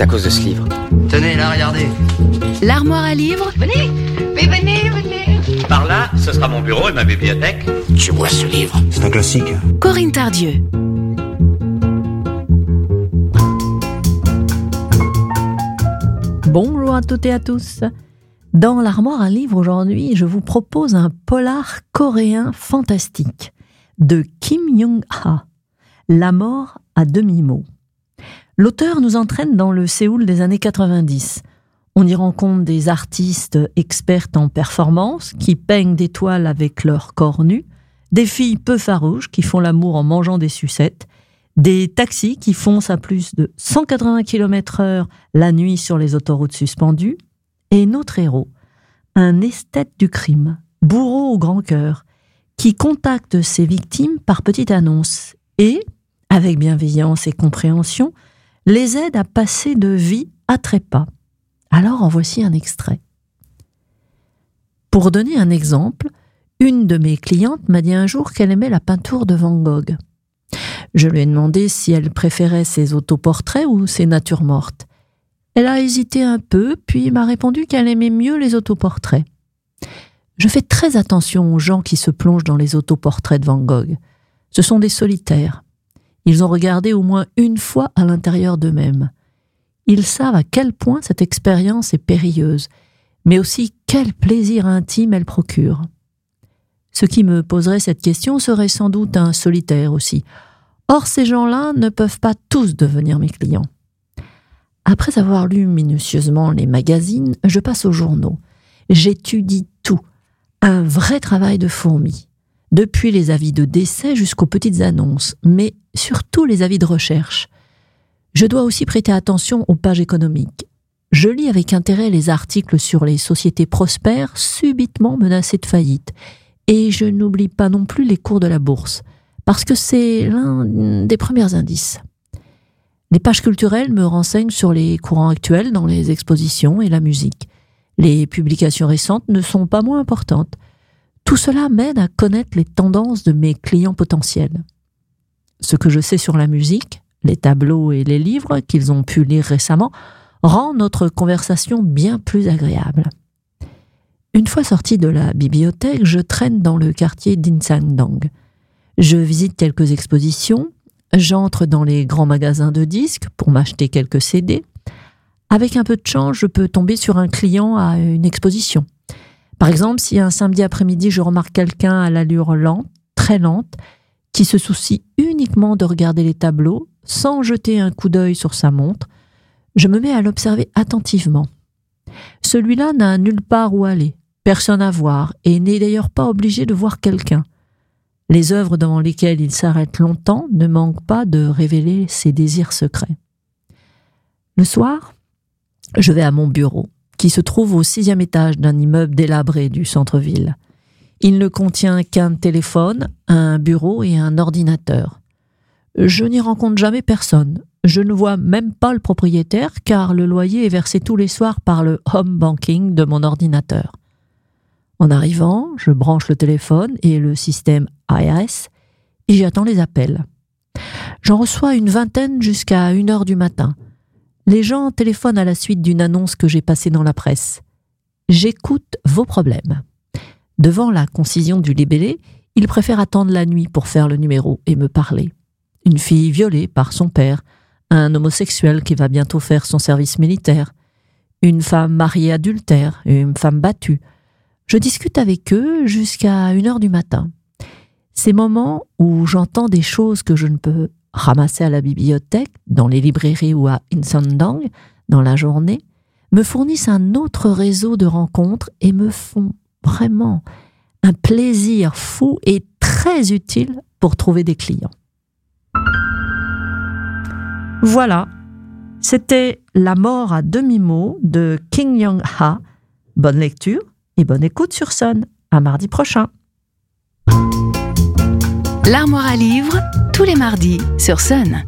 C'est à cause de ce livre. Tenez, là, regardez. L'armoire à livres Venez, mais venez, venez. Par là, ce sera mon bureau et ma bibliothèque. Tu vois ce livre? C'est un classique. Corinne Tardieu. Bonjour à toutes et à tous. Dans l'armoire à livres aujourd'hui, je vous propose un polar coréen fantastique de Kim Young-ha, La mort à demi-mot. L'auteur nous entraîne dans le Séoul des années 90. On y rencontre des artistes expertes en performance qui peignent des toiles avec leur corps nu, des filles peu farouches qui font l'amour en mangeant des sucettes, des taxis qui foncent à plus de 180 km/h la nuit sur les autoroutes suspendues, et notre héros, un esthète du crime, bourreau au grand cœur, qui contacte ses victimes par petites annonces et, avec bienveillance et compréhension, les aide à passer de vie à trépas. Alors en voici un extrait. Pour donner un exemple, une de mes clientes m'a dit un jour qu'elle aimait la peinture de Van Gogh. Je lui ai demandé si elle préférait ses autoportraits ou ses natures mortes. Elle a hésité un peu, puis m'a répondu qu'elle aimait mieux les autoportraits. Je fais très attention aux gens qui se plongent dans les autoportraits de Van Gogh. Ce sont des solitaires. Ils ont regardé au moins une fois à l'intérieur d'eux-mêmes. Ils savent à quel point cette expérience est périlleuse, mais aussi quel plaisir intime elle procure. Ce qui me poserait cette question serait sans doute un solitaire aussi. Or, ces gens-là ne peuvent pas tous devenir mes clients. Après avoir lu minutieusement les magazines, je passe aux journaux. J'étudie tout. Un vrai travail de fourmi. Depuis les avis de décès jusqu'aux petites annonces, mais surtout les avis de recherche. Je dois aussi prêter attention aux pages économiques. Je lis avec intérêt les articles sur les sociétés prospères subitement menacées de faillite. Et je n'oublie pas non plus les cours de la bourse, parce que c'est l'un des premiers indices. Les pages culturelles me renseignent sur les courants actuels dans les expositions et la musique. Les publications récentes ne sont pas moins importantes. Tout cela m'aide à connaître les tendances de mes clients potentiels. Ce que je sais sur la musique, les tableaux et les livres qu'ils ont pu lire récemment, rend notre conversation bien plus agréable. Une fois sorti de la bibliothèque, je traîne dans le quartier d'Insangdong. Je visite quelques expositions, j'entre dans les grands magasins de disques pour m'acheter quelques CD. Avec un peu de chance, je peux tomber sur un client à une exposition. Par exemple, si un samedi après-midi, je remarque quelqu'un à l'allure lente, très lente, qui se soucie uniquement de regarder les tableaux sans jeter un coup d'œil sur sa montre, je me mets à l'observer attentivement. Celui-là n'a nulle part où aller, personne à voir, et n'est d'ailleurs pas obligé de voir quelqu'un. Les œuvres devant lesquelles il s'arrête longtemps ne manquent pas de révéler ses désirs secrets. Le soir, je vais à mon bureau, qui se trouve au sixième étage d'un immeuble délabré du centre-ville. Il ne contient qu'un téléphone, un bureau et un ordinateur. Je n'y rencontre jamais personne. Je ne vois même pas le propriétaire car le loyer est versé tous les soirs par le home banking de mon ordinateur. En arrivant, je branche le téléphone et le système IRS et j'attends les appels. J'en reçois une vingtaine jusqu'à une heure du matin. Les gens téléphonent à la suite d'une annonce que j'ai passée dans la presse. J'écoute vos problèmes. Devant la concision du libellé, ils préfèrent attendre la nuit pour faire le numéro et me parler. Une fille violée par son père, un homosexuel qui va bientôt faire son service militaire, une femme mariée adultère, une femme battue. Je discute avec eux jusqu'à une heure du matin. Ces moments où j'entends des choses que je ne peux ramasser à la bibliothèque, dans les librairies ou à Insandang, dans la journée, me fournissent un autre réseau de rencontres et me font vraiment un plaisir fou et très utile pour trouver des clients. Voilà, c'était La mort à demi-mot de King Young-ha. Bonne lecture et bonne écoute sur Sun. À mardi prochain. L'armoire à livres, tous les mardis sur Sun.